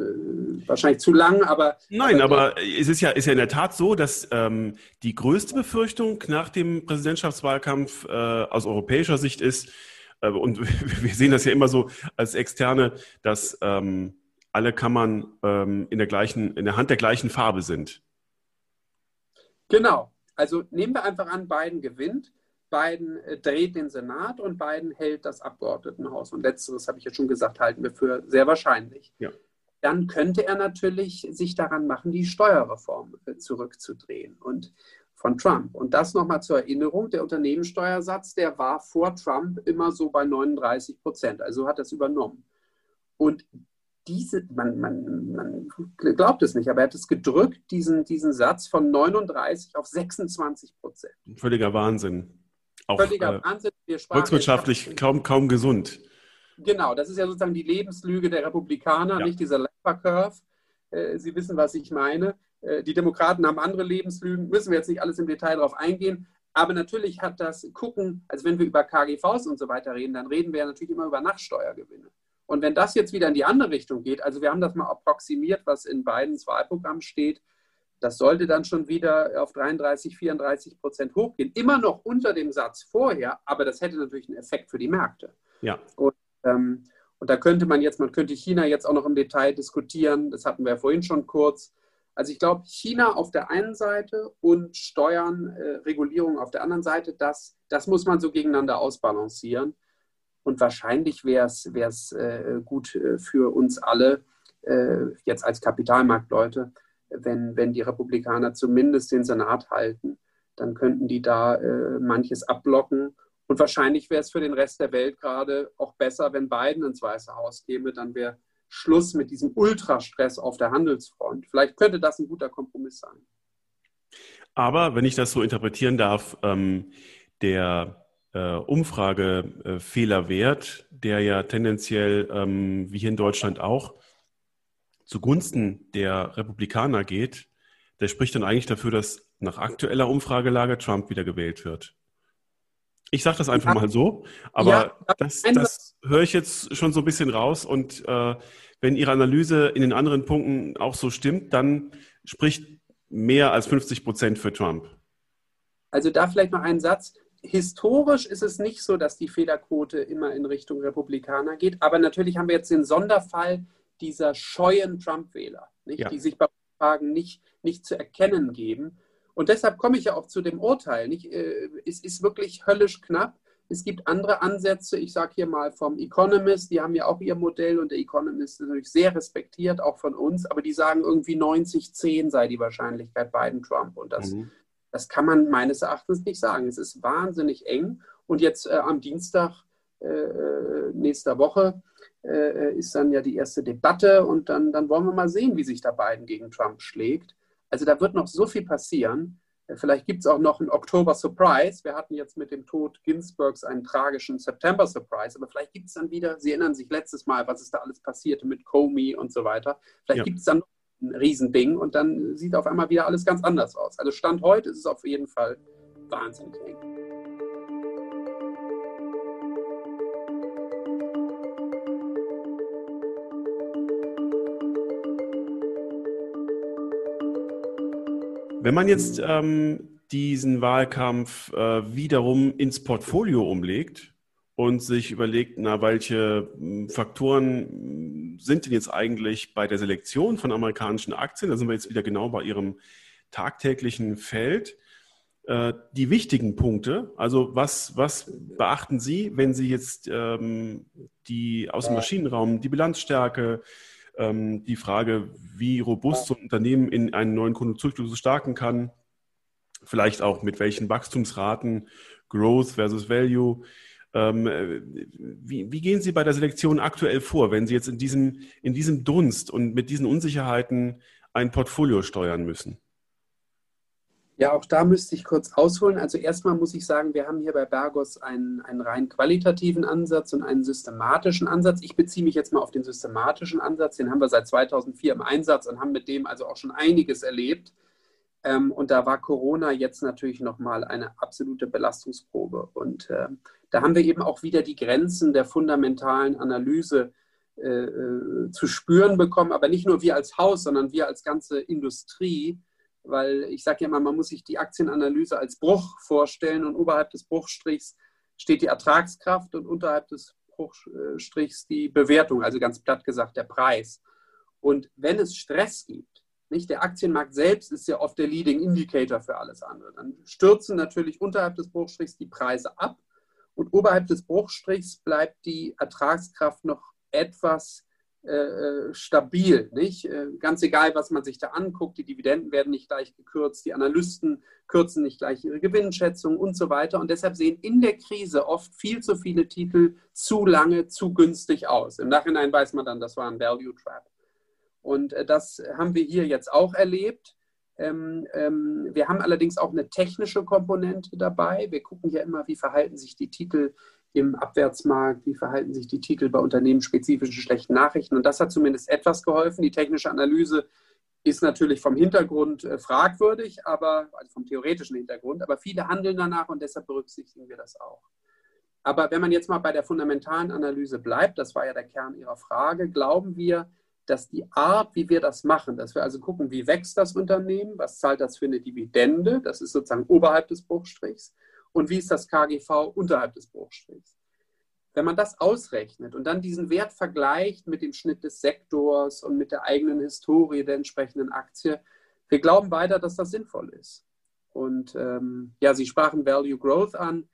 wahrscheinlich zu lang, aber. Nein, aber, aber es ist ja, ist ja in der Tat so, dass ähm, die größte Befürchtung nach dem Präsidentschaftswahlkampf äh, aus europäischer Sicht ist, äh, und wir sehen das ja immer so als Externe, dass ähm, alle Kammern ähm, in, der gleichen, in der Hand der gleichen Farbe sind. Genau. Also nehmen wir einfach an, Biden gewinnt. Biden äh, dreht den Senat und Biden hält das Abgeordnetenhaus. Und letzteres habe ich ja schon gesagt, halten wir für sehr wahrscheinlich. Ja. Dann könnte er natürlich sich daran machen, die Steuerreform äh, zurückzudrehen und von Trump. Und das nochmal zur Erinnerung, der Unternehmenssteuersatz, der war vor Trump immer so bei 39 Prozent. Also hat das übernommen. Und diese, man, man, man glaubt es nicht, aber er hat es gedrückt, diesen, diesen Satz von 39 auf 26 Prozent. Völliger Wahnsinn. Auch, Völliger äh, Wahnsinn. volkswirtschaftlich kaum, kaum gesund. Genau, das ist ja sozusagen die Lebenslüge der Republikaner, ja. nicht dieser Laffer Curve. Äh, Sie wissen, was ich meine. Äh, die Demokraten haben andere Lebenslügen, müssen wir jetzt nicht alles im Detail darauf eingehen. Aber natürlich hat das Gucken, also wenn wir über KGVs und so weiter reden, dann reden wir ja natürlich immer über Nachsteuergewinne. Und wenn das jetzt wieder in die andere Richtung geht, also wir haben das mal approximiert, was in Bidens Wahlprogramm steht, das sollte dann schon wieder auf 33, 34 Prozent hochgehen. Immer noch unter dem Satz vorher, aber das hätte natürlich einen Effekt für die Märkte. Ja. Und, ähm, und da könnte man jetzt, man könnte China jetzt auch noch im Detail diskutieren. Das hatten wir ja vorhin schon kurz. Also ich glaube, China auf der einen Seite und Steuern, äh, Regulierung auf der anderen Seite, das, das muss man so gegeneinander ausbalancieren. Und wahrscheinlich wäre es äh, gut äh, für uns alle, äh, jetzt als Kapitalmarktleute, wenn, wenn die Republikaner zumindest den Senat halten. Dann könnten die da äh, manches abblocken. Und wahrscheinlich wäre es für den Rest der Welt gerade auch besser, wenn Biden ins Weiße Haus käme. Dann wäre Schluss mit diesem Ultrastress auf der Handelsfront. Vielleicht könnte das ein guter Kompromiss sein. Aber wenn ich das so interpretieren darf, ähm, der äh, Umfragefehlerwert, der ja tendenziell, ähm, wie hier in Deutschland auch, zugunsten der Republikaner geht, der spricht dann eigentlich dafür, dass nach aktueller Umfragelage Trump wieder gewählt wird. Ich sage das einfach ja. mal so, aber ja, das, das höre ich jetzt schon so ein bisschen raus. Und äh, wenn Ihre Analyse in den anderen Punkten auch so stimmt, dann spricht mehr als 50 Prozent für Trump. Also da vielleicht noch einen Satz historisch ist es nicht so, dass die Fehlerquote immer in Richtung Republikaner geht. Aber natürlich haben wir jetzt den Sonderfall dieser scheuen Trump-Wähler, ja. die sich bei Fragen nicht, nicht zu erkennen geben. Und deshalb komme ich ja auch zu dem Urteil. Nicht? Äh, es ist wirklich höllisch knapp. Es gibt andere Ansätze. Ich sage hier mal vom Economist, die haben ja auch ihr Modell und der Economist ist natürlich sehr respektiert, auch von uns, aber die sagen irgendwie 90-10 sei die Wahrscheinlichkeit Biden Trump. Und das mhm. Das kann man meines Erachtens nicht sagen. Es ist wahnsinnig eng. Und jetzt äh, am Dienstag äh, äh nächster Woche äh, ist dann ja die erste Debatte und dann, dann wollen wir mal sehen, wie sich da Biden gegen Trump schlägt. Also da wird noch so viel passieren. Äh, vielleicht gibt es auch noch einen Oktober-Surprise. Wir hatten jetzt mit dem Tod Ginsburgs einen tragischen September-Surprise, aber vielleicht gibt es dann wieder, Sie erinnern sich letztes Mal, was ist da alles passierte mit Comey und so weiter. Vielleicht ja. gibt es dann noch ein Riesending und dann sieht auf einmal wieder alles ganz anders aus. Also Stand heute ist es auf jeden Fall wahnsinnig eng. Wenn man jetzt ähm, diesen Wahlkampf äh, wiederum ins Portfolio umlegt, und sich überlegt, na, welche Faktoren sind denn jetzt eigentlich bei der Selektion von amerikanischen Aktien? Da sind wir jetzt wieder genau bei Ihrem tagtäglichen Feld. Äh, die wichtigen Punkte, also was, was beachten Sie, wenn Sie jetzt ähm, die aus dem Maschinenraum, die Bilanzstärke, ähm, die Frage, wie robust so ein Unternehmen in einen neuen Konjunkturzyklus starten kann, vielleicht auch mit welchen Wachstumsraten, Growth versus Value, wie, wie, gehen Sie bei der Selektion aktuell vor, wenn Sie jetzt in diesem, in diesem Dunst und mit diesen Unsicherheiten ein Portfolio steuern müssen? Ja, auch da müsste ich kurz ausholen. Also erstmal muss ich sagen, wir haben hier bei Bergos einen, einen rein qualitativen Ansatz und einen systematischen Ansatz. Ich beziehe mich jetzt mal auf den systematischen Ansatz. Den haben wir seit 2004 im Einsatz und haben mit dem also auch schon einiges erlebt. Ähm, und da war Corona jetzt natürlich nochmal eine absolute Belastungsprobe. Und äh, da haben wir eben auch wieder die Grenzen der fundamentalen Analyse äh, äh, zu spüren bekommen, aber nicht nur wir als Haus, sondern wir als ganze Industrie weil ich sage ja immer, man muss sich die Aktienanalyse als Bruch vorstellen und oberhalb des Bruchstrichs steht die Ertragskraft und unterhalb des Bruchstrichs die Bewertung, also ganz platt gesagt der Preis. Und wenn es Stress gibt, nicht der Aktienmarkt selbst ist ja oft der Leading Indicator für alles andere, dann stürzen natürlich unterhalb des Bruchstrichs die Preise ab und oberhalb des Bruchstrichs bleibt die Ertragskraft noch etwas äh, äh, stabil. Nicht? Äh, ganz egal, was man sich da anguckt, die Dividenden werden nicht gleich gekürzt, die Analysten kürzen nicht gleich ihre Gewinnschätzung und so weiter. Und deshalb sehen in der Krise oft viel zu viele Titel zu lange, zu günstig aus. Im Nachhinein weiß man dann, das war ein Value Trap. Und das haben wir hier jetzt auch erlebt. Ähm, ähm, wir haben allerdings auch eine technische Komponente dabei. Wir gucken ja immer, wie verhalten sich die Titel im Abwärtsmarkt, wie verhalten sich die Titel bei unternehmensspezifischen schlechten Nachrichten. Und das hat zumindest etwas geholfen. Die technische Analyse ist natürlich vom Hintergrund äh, fragwürdig, aber also vom theoretischen Hintergrund, aber viele handeln danach und deshalb berücksichtigen wir das auch. Aber wenn man jetzt mal bei der fundamentalen Analyse bleibt, das war ja der Kern Ihrer Frage, glauben wir, dass die Art, wie wir das machen, dass wir also gucken, wie wächst das Unternehmen, was zahlt das für eine Dividende, das ist sozusagen oberhalb des Bruchstrichs, und wie ist das KGV unterhalb des Bruchstrichs. Wenn man das ausrechnet und dann diesen Wert vergleicht mit dem Schnitt des Sektors und mit der eigenen Historie der entsprechenden Aktie, wir glauben weiter, dass das sinnvoll ist. Und ähm, ja, Sie sprachen Value Growth an.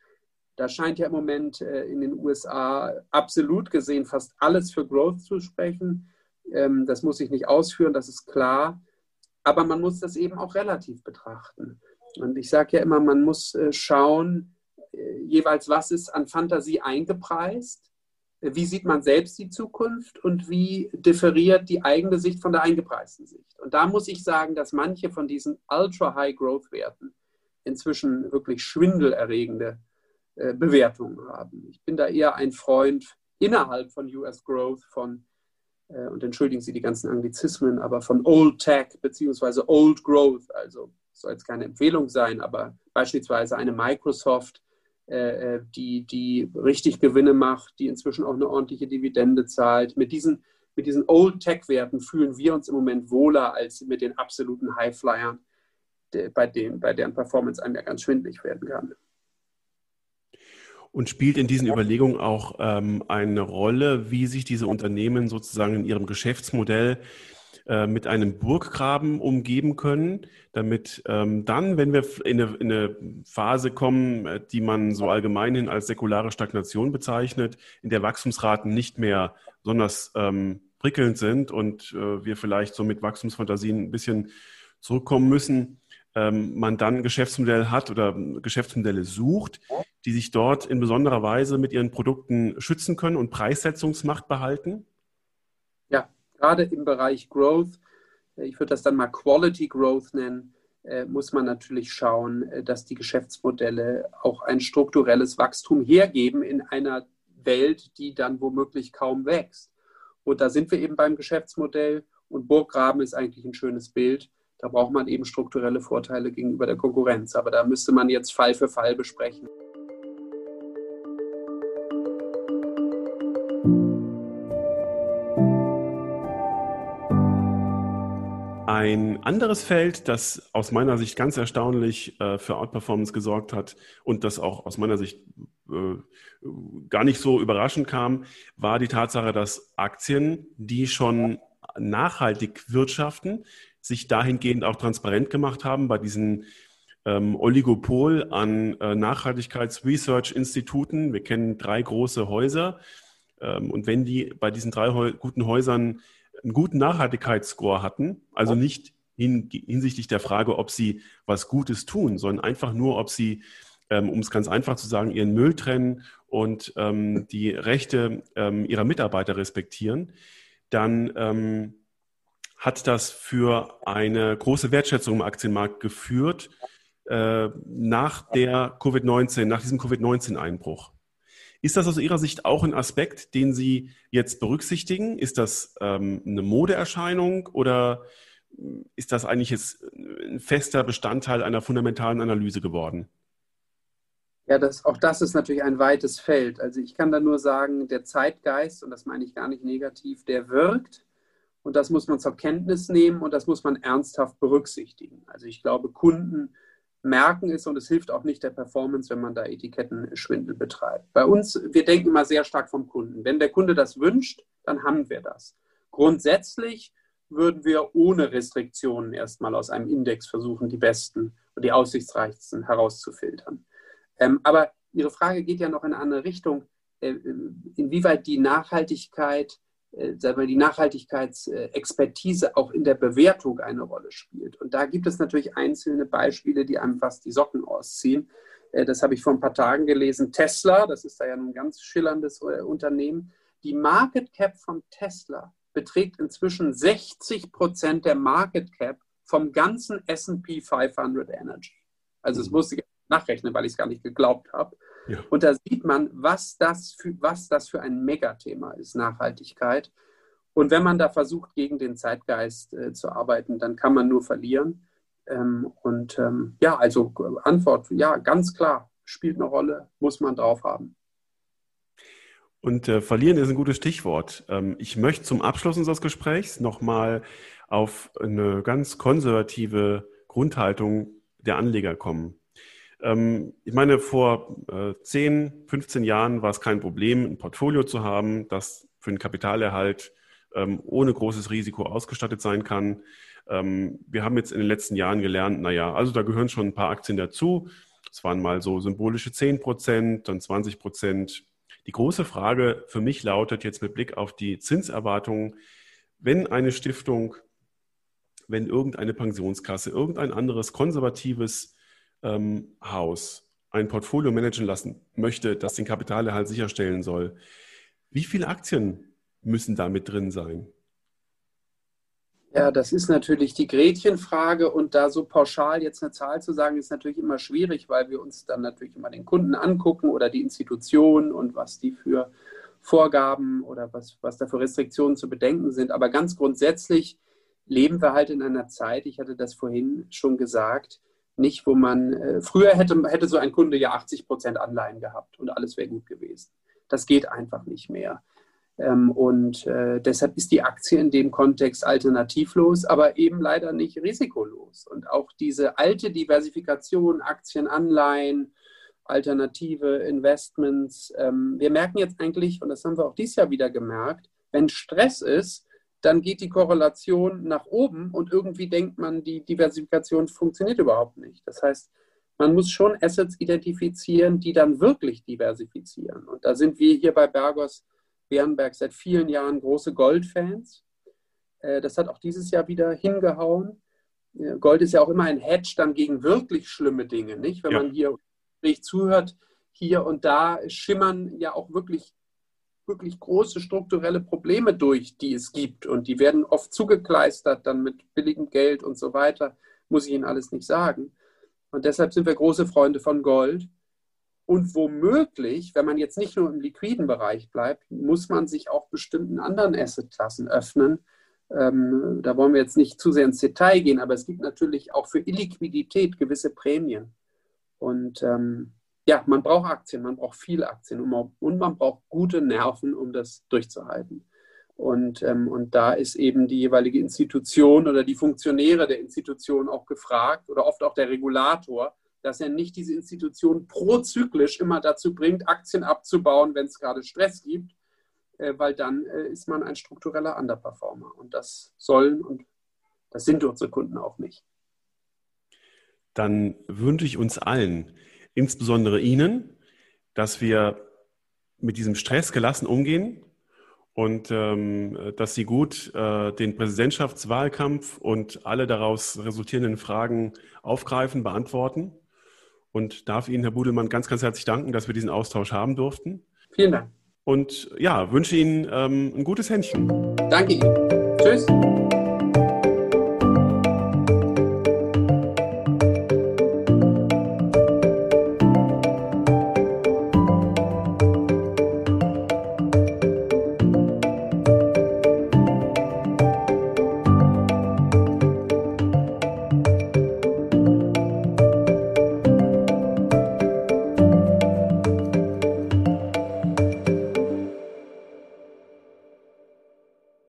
Da scheint ja im Moment äh, in den USA absolut gesehen fast alles für Growth zu sprechen. Ähm, das muss ich nicht ausführen, das ist klar. Aber man muss das eben auch relativ betrachten. Und ich sage ja immer, man muss äh, schauen, äh, jeweils, was ist an Fantasie eingepreist, wie sieht man selbst die Zukunft und wie differiert die eigene Sicht von der eingepreisten Sicht. Und da muss ich sagen, dass manche von diesen Ultra-High-Growth-Werten inzwischen wirklich schwindelerregende äh, Bewertungen haben. Ich bin da eher ein Freund innerhalb von US Growth von, und entschuldigen Sie die ganzen Anglizismen, aber von Old Tech beziehungsweise Old Growth, also soll jetzt keine Empfehlung sein, aber beispielsweise eine Microsoft, äh, äh, die, die richtig Gewinne macht, die inzwischen auch eine ordentliche Dividende zahlt. Mit diesen, mit diesen Old Tech-Werten fühlen wir uns im Moment wohler als mit den absoluten Highflyern, bei, dem, bei deren Performance einem ja ganz schwindlig werden kann. Und spielt in diesen Überlegungen auch ähm, eine Rolle, wie sich diese Unternehmen sozusagen in ihrem Geschäftsmodell äh, mit einem Burggraben umgeben können, damit ähm, dann, wenn wir in eine, in eine, Phase kommen, äh, die man so allgemeinhin als säkulare Stagnation bezeichnet, in der Wachstumsraten nicht mehr besonders ähm, prickelnd sind und äh, wir vielleicht so mit Wachstumsfantasien ein bisschen zurückkommen müssen, ähm, man dann ein Geschäftsmodell hat oder Geschäftsmodelle sucht, die sich dort in besonderer Weise mit ihren Produkten schützen können und Preissetzungsmacht behalten? gerade im Bereich Growth, äh, ich würde das dann mal Quality Growth nennen, äh, muss man natürlich schauen, äh, dass die Geschäftsmodelle auch ein strukturelles Wachstum hergeben in einer Welt, die dann womöglich kaum wächst. Und da sind wir eben beim Geschäftsmodell und Burggraben ist eigentlich ein schönes Bild. Da braucht man eben strukturelle Vorteile gegenüber der Konkurrenz. Aber da müsste man jetzt Fall für Fall besprechen. Ein anderes Feld, das aus meiner Sicht ganz erstaunlich äh, für Outperformance gesorgt hat und das auch aus meiner Sicht äh, gar nicht so überraschend kam, war die Tatsache, dass Aktien, die schon nachhaltig wirtschaften, sich dahingehend auch transparent gemacht haben bei diesen ähm, Oligopol an äh, Nachhaltigkeits-Research-Instituten. Wir kennen drei große Häuser. Ähm, und wenn die bei diesen drei guten Häusern einen guten Nachhaltigkeitsscore hatten, also nicht hin, hinsichtlich der Frage, ob sie was Gutes tun, sondern einfach nur, ob sie, ähm, um es ganz einfach zu sagen, ihren Müll trennen und ähm, die Rechte ähm, ihrer Mitarbeiter respektieren, dann ähm, hat das für eine große Wertschätzung im Aktienmarkt geführt, äh, nach der Covid-19, nach diesem Covid-19-Einbruch. Ist das aus Ihrer Sicht auch ein Aspekt, den Sie jetzt berücksichtigen? Ist das ähm, eine Modeerscheinung oder ist das eigentlich jetzt ein fester Bestandteil einer fundamentalen Analyse geworden? Ja, das, auch das ist natürlich ein weites Feld. Also ich kann da nur sagen, der Zeitgeist, und das meine ich gar nicht negativ, der wirkt. Und das muss man zur Kenntnis nehmen und das muss man ernsthaft berücksichtigen. Also ich glaube, Kunden merken es und es hilft auch nicht der Performance, wenn man da Etikettenschwindel betreibt. Bei uns, wir denken immer sehr stark vom Kunden. Wenn der Kunde das wünscht, dann haben wir das. Grundsätzlich würden wir ohne Restriktionen erstmal aus einem Index versuchen, die besten und die aussichtsreichsten herauszufiltern. Ähm, aber Ihre Frage geht ja noch in eine andere Richtung, äh, inwieweit die Nachhaltigkeit, äh, sagen wir, die Nachhaltigkeitsexpertise auch in der Bewertung eine Rolle spielt. Und da gibt es natürlich einzelne Beispiele, die einem fast die Socken ausziehen. Äh, das habe ich vor ein paar Tagen gelesen. Tesla, das ist da ja ein ganz schillerndes äh, Unternehmen. Die Market Cap von Tesla beträgt inzwischen 60 Prozent der Market Cap vom ganzen SP 500 Energy. Also es mhm. musste ich nachrechnen, weil ich es gar nicht geglaubt habe. Ja. Und da sieht man, was das, für, was das für ein Megathema ist, Nachhaltigkeit. Und wenn man da versucht, gegen den Zeitgeist äh, zu arbeiten, dann kann man nur verlieren. Ähm, und ähm, ja, also Antwort, ja, ganz klar, spielt eine Rolle, muss man drauf haben. Und äh, verlieren ist ein gutes Stichwort. Ähm, ich möchte zum Abschluss unseres Gesprächs nochmal auf eine ganz konservative Grundhaltung der Anleger kommen. Ähm, ich meine, vor äh, 10, 15 Jahren war es kein Problem, ein Portfolio zu haben, das für den Kapitalerhalt ähm, ohne großes Risiko ausgestattet sein kann. Ähm, wir haben jetzt in den letzten Jahren gelernt, naja, also da gehören schon ein paar Aktien dazu. Es waren mal so symbolische 10 Prozent, dann 20 Prozent die große Frage für mich lautet jetzt mit Blick auf die Zinserwartungen, wenn eine Stiftung, wenn irgendeine Pensionskasse, irgendein anderes konservatives ähm, Haus ein Portfolio managen lassen möchte, das den Kapitalerhalt sicherstellen soll, wie viele Aktien müssen da mit drin sein? Ja, das ist natürlich die Gretchenfrage und da so pauschal jetzt eine Zahl zu sagen, ist natürlich immer schwierig, weil wir uns dann natürlich immer den Kunden angucken oder die Institution und was die für Vorgaben oder was, was da für Restriktionen zu bedenken sind. Aber ganz grundsätzlich leben wir halt in einer Zeit, ich hatte das vorhin schon gesagt, nicht, wo man, äh, früher hätte, hätte so ein Kunde ja 80 Prozent Anleihen gehabt und alles wäre gut gewesen. Das geht einfach nicht mehr. Ähm, und äh, deshalb ist die Aktie in dem Kontext alternativlos, aber eben leider nicht risikolos. Und auch diese alte Diversifikation, Aktien, Anleihen, alternative Investments. Ähm, wir merken jetzt eigentlich, und das haben wir auch dieses Jahr wieder gemerkt, wenn Stress ist, dann geht die Korrelation nach oben und irgendwie denkt man, die Diversifikation funktioniert überhaupt nicht. Das heißt, man muss schon Assets identifizieren, die dann wirklich diversifizieren. Und da sind wir hier bei Bergos Bernberg seit vielen Jahren große Goldfans. Äh, das hat auch dieses Jahr wieder hingehauen. Gold ist ja auch immer ein Hedge dann gegen wirklich schlimme Dinge, nicht? Wenn ja. man hier zuhört, hier und da schimmern ja auch wirklich, wirklich große strukturelle Probleme durch, die es gibt. Und die werden oft zugekleistert, dann mit billigem Geld und so weiter. Muss ich Ihnen alles nicht sagen. Und deshalb sind wir große Freunde von Gold. Und womöglich, wenn man jetzt nicht nur im liquiden Bereich bleibt, muss man sich auch bestimmten anderen Assetklassen öffnen. Ähm, da wollen wir jetzt nicht zu sehr ins Detail gehen, aber es gibt natürlich auch für Illiquidität gewisse Prämien. Und ähm, ja, man braucht Aktien, man braucht viele Aktien und man, braucht gute Nerven, um das durchzuhalten. Und, ähm, und da ist eben die jeweilige Institution oder die Funktionäre der Institution auch gefragt oder oft auch der Regulator, dass er nicht diese Institution prozyklisch immer dazu bringt, Aktien abzubauen, wenn es gerade Stress gibt, äh, weil dann äh, ist man ein struktureller Underperformer. Und das sollen und das sind unsere Kunden auch nicht. Dann wünsche ich uns allen, insbesondere Ihnen, dass wir mit diesem Stress gelassen umgehen und ähm, dass Sie gut äh, den Präsidentschaftswahlkampf und alle daraus resultierenden Fragen aufgreifen, beantworten und darf Ihnen, Herr Budelmann, ganz, ganz herzlich danken, dass wir diesen Austausch haben durften. Vielen Dank. Und ja, wünsche Ihnen ähm, ein gutes Händchen. Danke Ihnen. Tschüss.